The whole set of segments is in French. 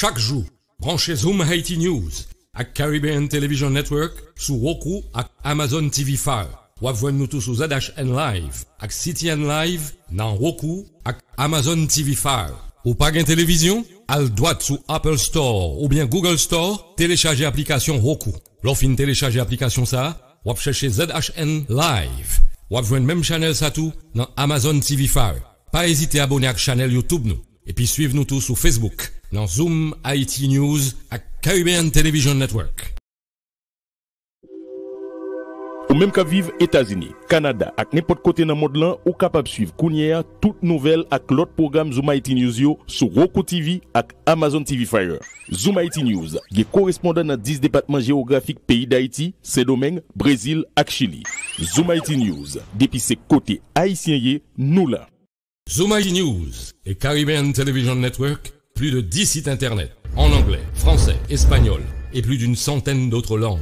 Chaque jour, branchez Zoom Haiti News ak Caribbean Television Network sou Roku ak Amazon TV Fire. Wap jwenn nou tou sou ZHN Live ak CTN Live nan Roku ak Amazon TV Fire. Ou pa gen televizyon? Al doat sou Apple Store ou bien Google Store, télécharger application Roku. Lò fin télécharger application sa, wap chèche ZHN Live. Wap jwenn menm chanel sa tou nan Amazon TV Fire. Pa ezite abone ak chanel Youtube nou. E pi suiv nou tou sou Facebook nan Zoom IT News ak Caribbean Television Network. Ou même qu'à vivre États-Unis, Canada, ak n'importe côté dans le monde là, ou capable suivre Kounia, toute nouvelle ak l'autre programme Zoom IT News yo sur Roku TV ak Amazon TV Fire. Zoom IT News, qui correspondant dans 10 départements géographiques pays d'Haïti, Saint-Domingue, Brésil ak Chili. Zoom IT News, depuis ses côtés haïtiens nous là. Zoom IT News et Caribbean Television Network, plus de 10 sites internet en anglais, français, espagnol et plus d'une centaine d'autres langues.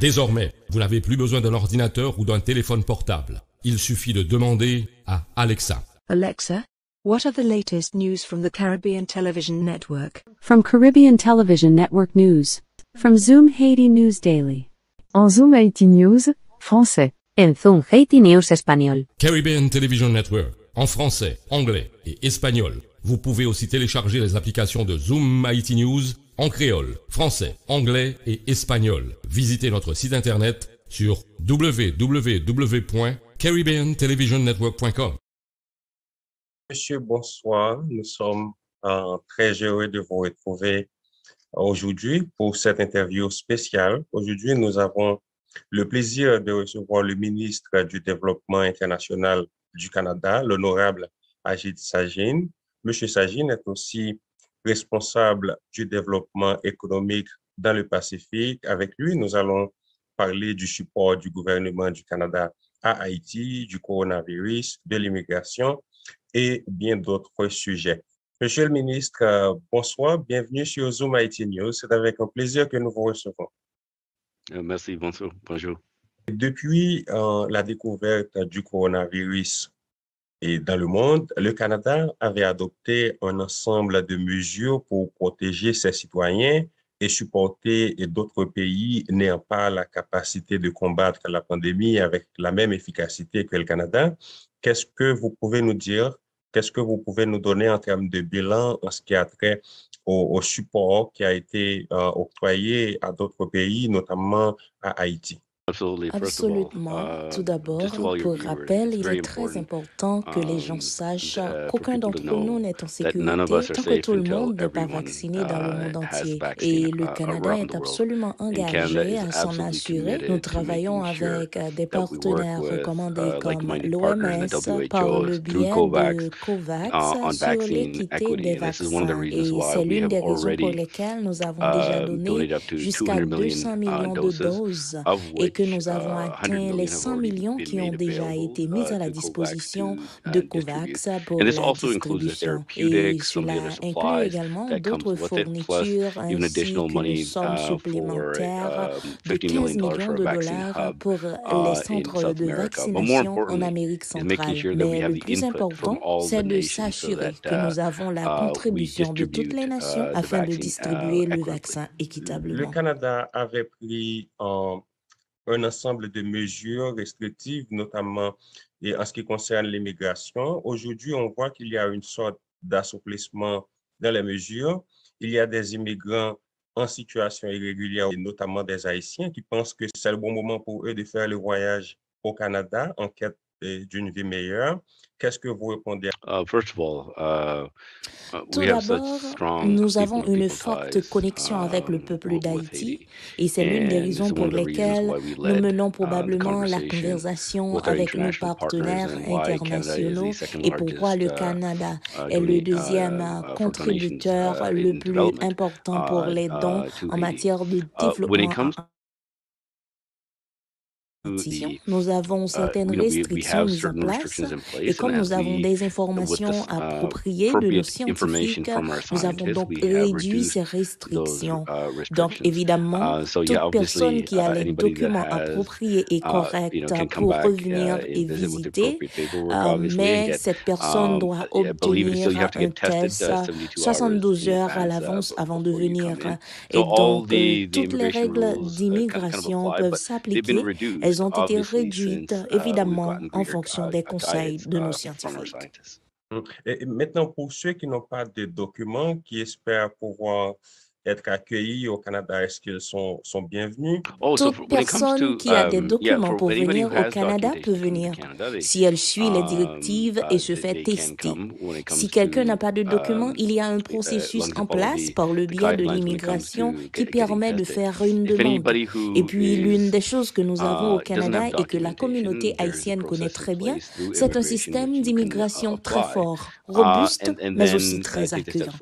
Désormais, vous n'avez plus besoin d'un ordinateur ou d'un téléphone portable. Il suffit de demander à Alexa. Alexa, what are the latest news from the Caribbean Television Network? From Caribbean Television Network News. From Zoom Haiti News Daily. En Zoom Haiti News, français. En Zoom Haiti News espagnol. Caribbean Television Network, en français, anglais et espagnol. Vous pouvez aussi télécharger les applications de Zoom Haiti News en créole, français, anglais et espagnol. Visitez notre site internet sur www.caribbeantelevisionnetwork.com. Monsieur, bonsoir. Nous sommes très heureux de vous retrouver aujourd'hui pour cette interview spéciale. Aujourd'hui, nous avons le plaisir de recevoir le ministre du Développement international du Canada, l'honorable Ajit Sajin. Monsieur Sajin est aussi responsable du développement économique dans le Pacifique. Avec lui, nous allons parler du support du gouvernement du Canada à Haïti, du coronavirus, de l'immigration et bien d'autres sujets. Monsieur le ministre, euh, bonsoir, bienvenue sur Zoom Haïti News. C'est avec un plaisir que nous vous recevons. Euh, merci, bonsoir, bonjour. Depuis euh, la découverte du coronavirus et dans le monde, le Canada avait adopté un ensemble de mesures pour protéger ses citoyens et supporter d'autres pays n'ayant pas la capacité de combattre la pandémie avec la même efficacité que le Canada. Qu'est-ce que vous pouvez nous dire? Qu'est-ce que vous pouvez nous donner en termes de bilan en ce qui a trait au, support qui a été euh, octroyé à d'autres pays, notamment à Haïti? Absolument. uh, Tout d'abord, pour rappel, il est très important que les gens sachent qu'aucun d'entre nous n'est en sécurité tant que tout le monde n'est pas vacciné dans le monde entier. Et le Canada est absolument engagé à s'en assurer. Nous travaillons avec des partenaires recommandés comme l'OMS par le biais de COVAX sur l'équité des vaccins. Et c'est l'une des raisons pour lesquelles nous avons déjà donné jusqu'à 200 millions de doses et que nous avons atteint les 100 millions qui ont déjà été mis à la disposition de COVAX pour la distribution. Et cela inclut également d'autres fournitures ainsi qu'une somme supplémentaire de 15 millions de dollars pour les centres de vaccination en Amérique centrale. Mais le plus important, c'est de s'assurer que nous avons la contribution de toutes les nations afin de distribuer le vaccin Le équitablement. Canada avait pris euh, un ensemble de mesures restrictives, notamment et en ce qui concerne l'immigration. Aujourd'hui, on voit qu'il y a une sorte d'assouplissement dans les mesures. Il y a des immigrants en situation irrégulière, et notamment des Haïtiens, qui pensent que c'est le bon moment pour eux de faire le voyage au Canada en quête d'une vie meilleure. Qu'est-ce que vous répondez? Uh, first of all, uh, uh, Tout we have such d'abord, strong nous avons une forte connexion avec le peuple d'Haïti Haiti. et c'est l'une des And raisons pour one of the reasons lesquelles why we nous menons the probablement la conversation conversation with our avec nos international partners partenaires internationaux the second et pourquoi le Canada est le deuxième for contributeur donations, le in plus development, important pour les dons to en matière de développement nous avons uh, certaines restrictions mises en place et comme nous avons des informations uh, appropriées de nos scientifiques, nous avons donc réduit ces restrictions. uh, Donc évidemment, toute personne qui a les documents appropriés et corrects pour revenir et visiter, euh, mais cette personne doit obtenir un test 72 heures à l'avance avant de venir. Et donc, euh, toutes les règles d'immigration peuvent s'appliquer. Elles ont été réduites, évidemment, en fonction des conseils de nos scientifiques. Et maintenant, pour ceux qui n'ont pas de documents, qui espèrent pouvoir être accueillis au Canada, est-ce qu'ils sont, sont bienvenus? Oh, Toute personne qui a des um, documents pour venir au Canada peut venir si elle suit les um, directives uh, et se they- fait tester. Si quelqu'un n'a pas de documents, um, il y a un uh, processus en place par le biais de l'immigration qui permet de faire une demande. Et puis l'une des choses que nous avons au uh, Canada et que la communauté haïtienne connaît très bien, c'est un système uh, d'immigration très fort, Uh, robuste, mais aussi uh, très accueillant.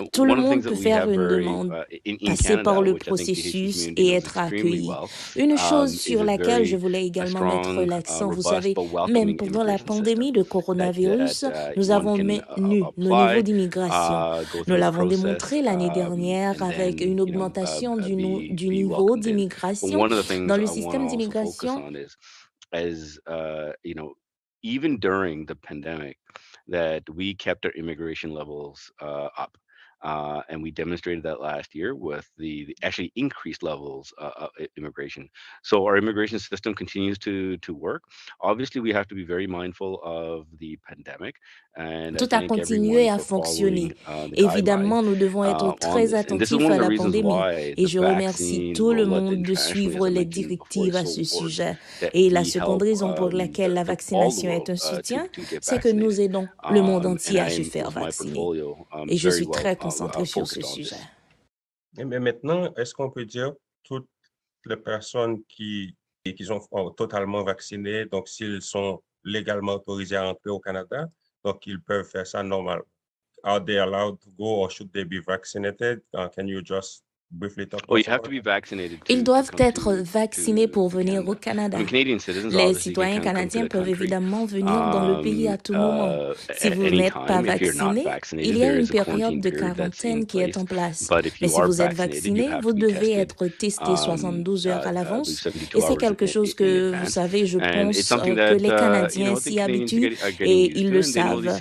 Uh, Tout le monde peut faire une demande, uh, passer par le processus et être accueilli. Une um, chose sur laquelle je voulais également mettre strong, uh, l'accent, vous savez, même pendant la pandémie de that, coronavirus, uh, nous avons uh, maintenu nos niveaux d'immigration. uh, Nous l'avons démontré l'année um, dernière avec une uh, augmentation uh, du, du niveau d'immigration dans le système d'immigration. on is, as uh, you know, even during the pandemic, that we kept our immigration levels uh, up. Uh, and we demonstrated that last year with the, the actually increased levels uh, of immigration. So our immigration system continues to to work. Obviously, we have to be very mindful of the pandemic, and Tout a continué à fonctionner. uh, Évidemment, nous devons uh, être très attentifs à la pandémie. Et je remercie tout le monde de suivre les directives à ce sujet. Et la seconde raison pour um, laquelle la vaccination est un uh, soutien, c'est que nous aidons le monde Um, entier and à se faire vacciner. um, Et je suis très uh, sur ce sujet. Mais maintenant, est-ce qu'on peut dire toutes les personnes qui, qui sont euh, totalement vaccinées, donc s'ils sont légalement autorisés à entrer au Canada, donc ils peuvent faire ça normalement? Are they allowed to go or should they be vaccinated? Uh, can you just to, Ils doivent être vaccinés pour venir au Canada. Les citoyens canadiens the peuvent évidemment venir dans le pays um, à tout moment. uh, Si vous n'êtes pas time. If you're not vacciné, il y a une période quarantine de quarantaine qui est place. en place. But if Mais you si are vous êtes vaccinated, you vacciné, have vous devez tested être testé um, 72 uh, heures à I believe l'avance. 72 Et c'est hours quelque in, chose que, vous advance. savez, je pense something euh, que that les uh, Canadiens s'y Canadians habituent get, are getting et used ils to, le and they know these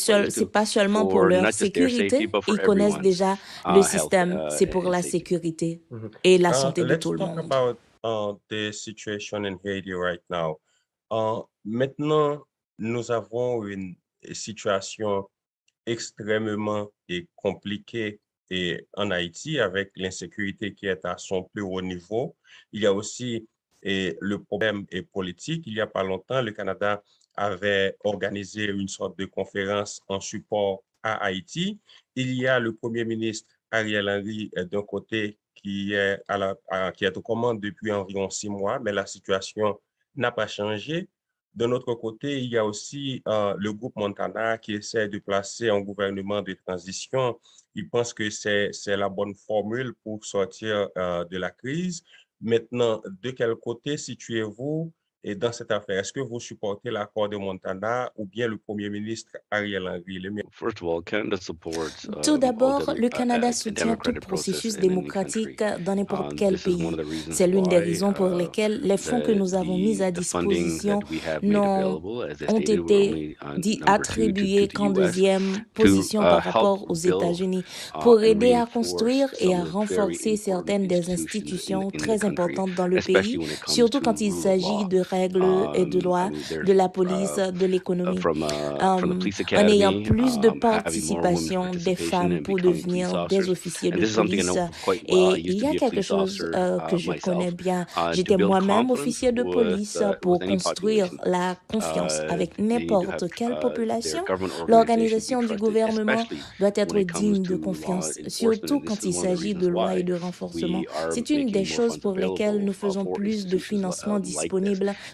savent. C'est pas seulement pour for leur sécurité, ils connaissent déjà uh, le système. uh, C'est pour la. Sécurité Mhm. et la Uh, santé de tout le monde. about uh, the situation in Haiti right now. Uh, maintenant, nous avons une situation extrêmement et compliquée et en Haïti avec l'insécurité qui est à son plus haut niveau. Il y a aussi et, le problème est politique. Il n'y a pas longtemps, le Canada avait organisé une sorte de conférence en support à Haïti. Il y a le Premier ministre Ariel Henry d'un côté qui est, à la, qui est aux commandes depuis environ six mois, mais la situation n'a pas changé. De notre côté, il y a aussi euh, le groupe Montana qui essaie de placer un gouvernement de transition. Il pense que c'est, c'est la bonne formule pour sortir euh, de la crise. Maintenant, de quel côté situez-vous? Et dans cette affaire? Est-ce que vous supportez l'accord de Montana ou bien le Premier ministre Ariel Henry? Le First of all, Canada supports Tout all d'abord, le uh, Canada uh, soutient tout processus démocratique dans n'importe Um, quel this is one pays. of the reasons C'est l'une des why, raisons pour uh, lesquelles les fonds que the- nous avons mis à disposition ont été dit to- attribués qu'en deuxième to, position uh, par help rapport aux build, États-Unis uh, pour and aider à construire et à renforcer important certaines des institutions très country, importantes dans le especially pays, when it comes surtout to quand il s'agit de règles et de Um, lois de la police, uh, de l'économie. uh, Um, en ayant plus de um, participation des femmes pour devenir des officiers de police. Et il y a quelque chose euh, que uh, je connais bien. J'étais moi-même officier de police pour construire la confiance avec n'importe quelle population. L'organisation du gouvernement doit être digne de confiance, surtout And quand il s'agit de lois et de renforcement. C'est une des choses pour lesquelles nous faisons plus de institutions financements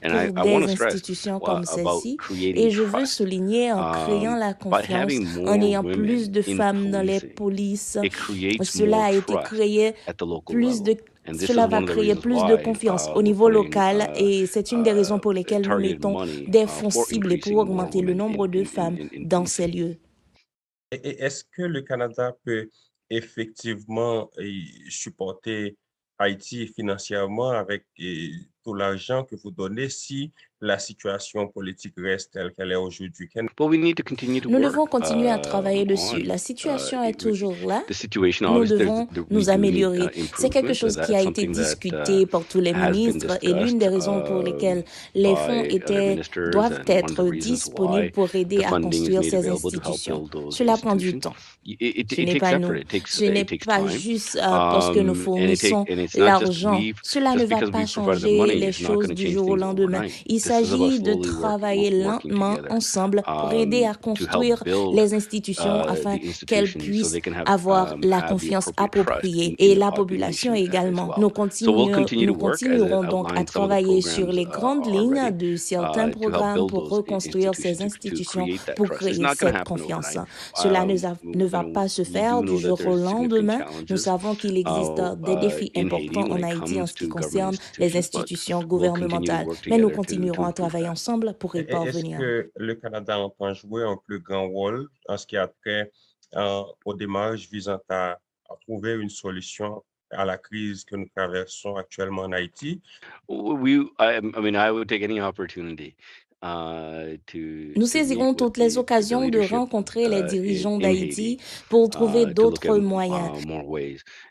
uh, pour des institutions uh, comme celle-ci. Et je veux souligner en créant Um, la by confiance, en ayant plus de femmes dans les polices, cela a été créé plus de. Cela va créer plus de confiance au niveau local et c'est une des raisons pour lesquelles nous mettons des fonds ciblés pour augmenter le nombre de femmes dans ces lieux. Est-ce que le Canada peut effectivement supporter Haïti financièrement avec tout l'argent que vous donnez si la situation politique reste telle qu'elle est aujourd'hui. Nous devons continuer à uh, travailler dessus. La uh, situation est toujours là. Nous devons nous améliorer. C'est quelque chose qui a été discuté uh, par tous les ministres et l'une des raisons pour lesquelles les fonds étaient, doivent être disponibles pour aider à construire ces institutions. Cela prend du temps. Ce n'est pas nous. Ce n'est pas juste parce que nous um, fournissons l'argent. Cela ne va pas changer les choses du jour au lendemain. Il s'agit de travailler lentement ensemble pour um, aider à construire les institutions uh, afin qu'elles puissent avoir um, la confiance appropriée et la population également. Nous, continuerons, nous continuerons donc à travailler sur les grandes uh, lignes de certains uh, programmes pour reconstruire ces institutions pour créer cette confiance. Cela um, ne va pas se faire du jour au lendemain. Nous savons qu'il existe des défis importants en Haïti en ce qui concerne les institutions gouvernementales, mais nous continuerons à travailler ensemble pour y parvenir. Est-ce que le Canada entend jouer un plus grand rôle en ce qui a trait euh, aux démarches visant à, à trouver une solution à la crise que nous traversons actuellement en Haïti? We, I, I mean, I would take any opportunity nous saisirons toutes les occasions de rencontrer les uh, dirigeants d'Haïti pour trouver uh, d'autres moyens.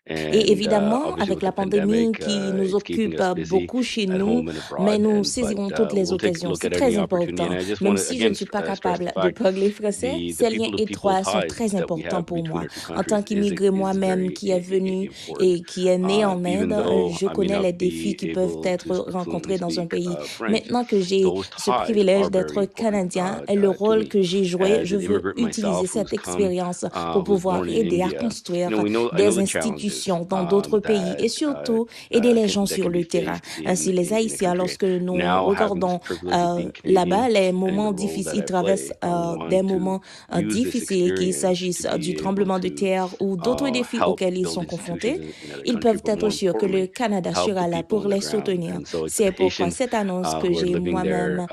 Et évidemment, uh, avec la pandémie qui nous occupe beaucoup chez nous, mais nous saisirons toutes les occasions. C'est très important. Même si je ne suis pas capable de parler français, ces liens étroits sont très importants pour moi. En tant qu'immigré moi-même qui est venu et qui est né en Inde, je connais les défis qui peuvent être rencontrés dans un pays. Maintenant que j'ai ce privilège d'être canadien et le rôle que j'ai joué, je veux utiliser cette expérience pour pouvoir aider à construire des institutions dans d'autres pays et surtout aider les gens sur le terrain. Ainsi, les Haïtiens, lorsque nous regardons euh, là-bas les moments difficiles, ils traversent euh, des moments euh, difficiles, qu'il s'agisse du tremblement de terre ou d'autres défis auxquels ils sont confrontés, ils peuvent être sûrs que le Canada sera là pour les soutenir. C'est pourquoi cette annonce que j'ai moi-même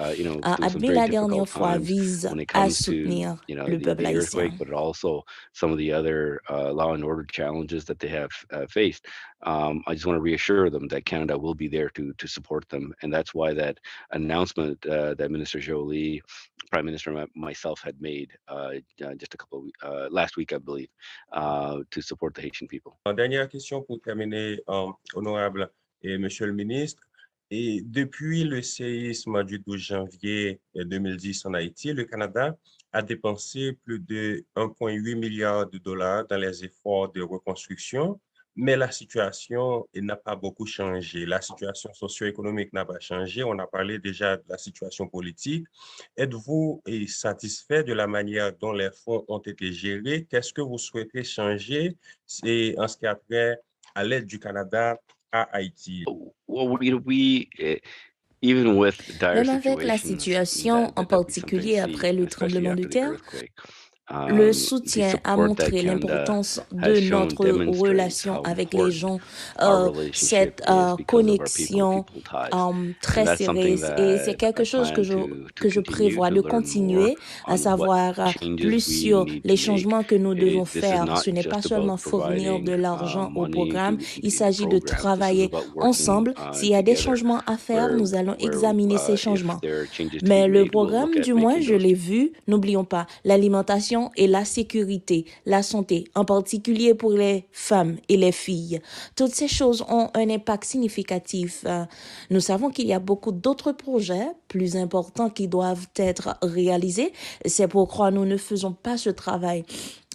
a admis la dernière fois vise à soutenir le peuple haïtien. But also some of the other uh, law and order challenges that they have uh, faced. Um, I just want to reassure them that Canada will be there to to support them, and that's why that announcement uh, that Minister Jolie, Prime Minister myself had made uh, uh, just a couple of, uh, last week, I believe, to support the Haitian people. Dernière question pour terminer, um, honorable et Monsieur le Ministre. Et depuis le séisme du 12 janvier 2010 en Haïti, le Canada a dépensé plus de 1,8 milliard de dollars dans les efforts de reconstruction, mais la situation n'a pas beaucoup changé. La situation socio-économique n'a pas changé. On a parlé déjà de la situation politique. Êtes-vous satisfait de la manière dont les fonds ont été gérés? Qu'est-ce que vous souhaitez changer? En ce qui a trait à l'aide du Canada à Haïti? Eh, Même avec la situation, en particulier après le tremblement de terre, le um, soutien a montré l'importance de notre relation avec les gens, euh, cette euh, connexion um, très sérieuse. Et c'est quelque chose que je, que je prévois de continuer, à savoir euh, plus sur les changements que nous devons faire. Ce n'est pas seulement fournir de l'argent uh, au programme, il s'agit de travailler ensemble. S'il y a des changements à faire, nous allons examiner ces uh, changements. Mais le programme, du moins, je l'ai vu, n'oublions pas, l'alimentation et la sécurité, la santé, en particulier pour les femmes et les filles. Toutes ces choses ont un impact significatif. Nous savons qu'il y a beaucoup d'autres projets plus importants qui doivent être réalisés. C'est pourquoi nous ne faisons pas ce travail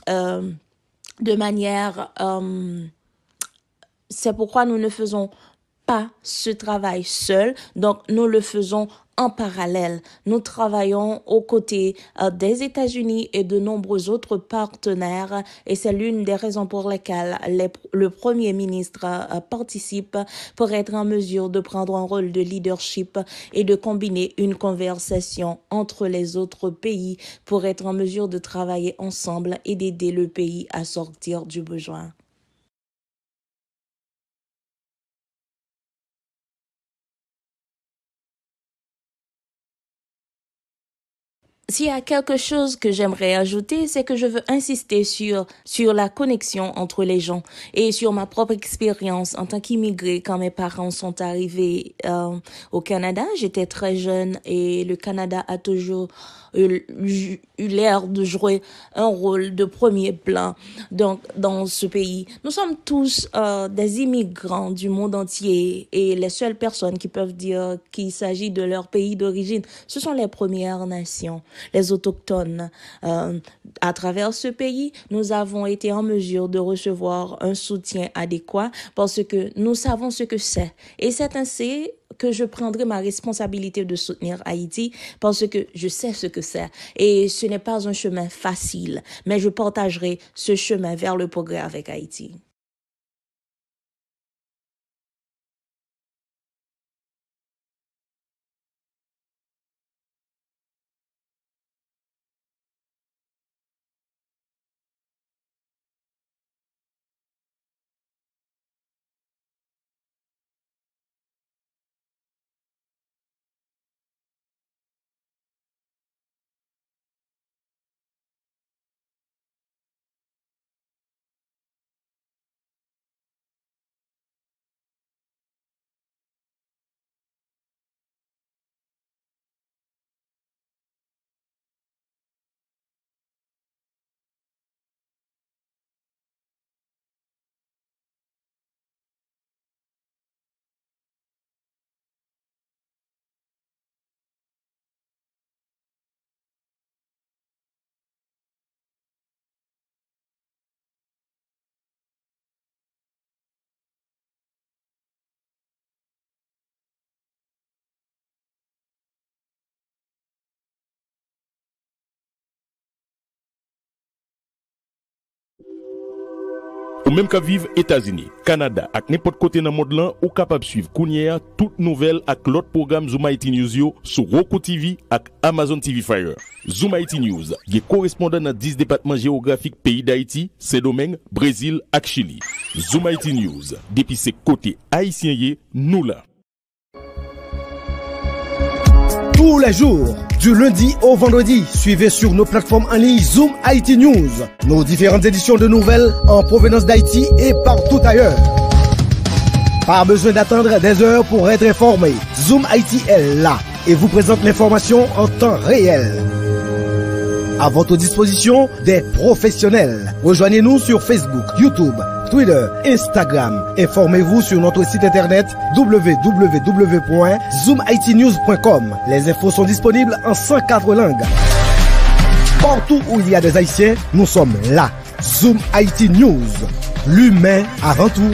euh, de manière... Euh, c'est pourquoi nous ne faisons pas ce travail seul, donc nous le faisons en parallèle. Nous travaillons aux côtés euh, des États-Unis et de nombreux autres partenaires et c'est l'une des raisons pour lesquelles le Premier ministre euh, participe pour être en mesure de prendre un rôle de leadership et de combiner une conversation entre les autres pays pour être en mesure de travailler ensemble et d'aider le pays à sortir du besoin. S'il y a quelque chose que j'aimerais ajouter, c'est que je veux insister sur, sur la connexion entre les gens et sur ma propre expérience en tant qu'immigré quand mes parents sont arrivés euh, au Canada. J'étais très jeune et le Canada a toujours eu, l'air de jouer un rôle de premier plan dans, dans ce pays. Nous sommes tous euh, des immigrants du monde entier et les seules personnes qui peuvent dire qu'il s'agit de leur pays d'origine, ce sont les Premières Nations les autochtones. Euh, à travers ce pays, nous avons été en mesure de recevoir un soutien adéquat parce que nous savons ce que c'est. Et c'est ainsi que je prendrai ma responsabilité de soutenir Haïti parce que je sais ce que c'est. Et ce n'est pas un chemin facile, mais je partagerai ce chemin vers le progrès avec Haïti. Ou menm ka vive Etazini, Kanada ak nepot kote nan mod lan ou kapap suiv kounye a tout nouvel ak lot program Zouma IT News yo sou Roku TV ak Amazon TV Fire. Zouma IT News ye korespondan nan 10 depatman geografik peyi d'Haïti, se domen, Brezil ak Chili. Zouma IT News, depi se kote Haitien ye, nou la. Tous les jours, du lundi au vendredi. Suivez sur nos plateformes en ligne Zoom IT News, nos différentes éditions de nouvelles en provenance d'Haïti et partout ailleurs. Pas besoin d'attendre des heures pour être informé. Zoom IT est là et vous présente l'information en temps réel. À votre disposition, des professionnels. Rejoignez-nous sur Facebook, YouTube, Twitter, Instagram. Informez-vous sur notre site internet www.zoomitnews.com. Les infos sont disponibles en 104 langues. Partout où il y a des Haïtiens, nous sommes là. Zoom IT News. L'humain avant tout.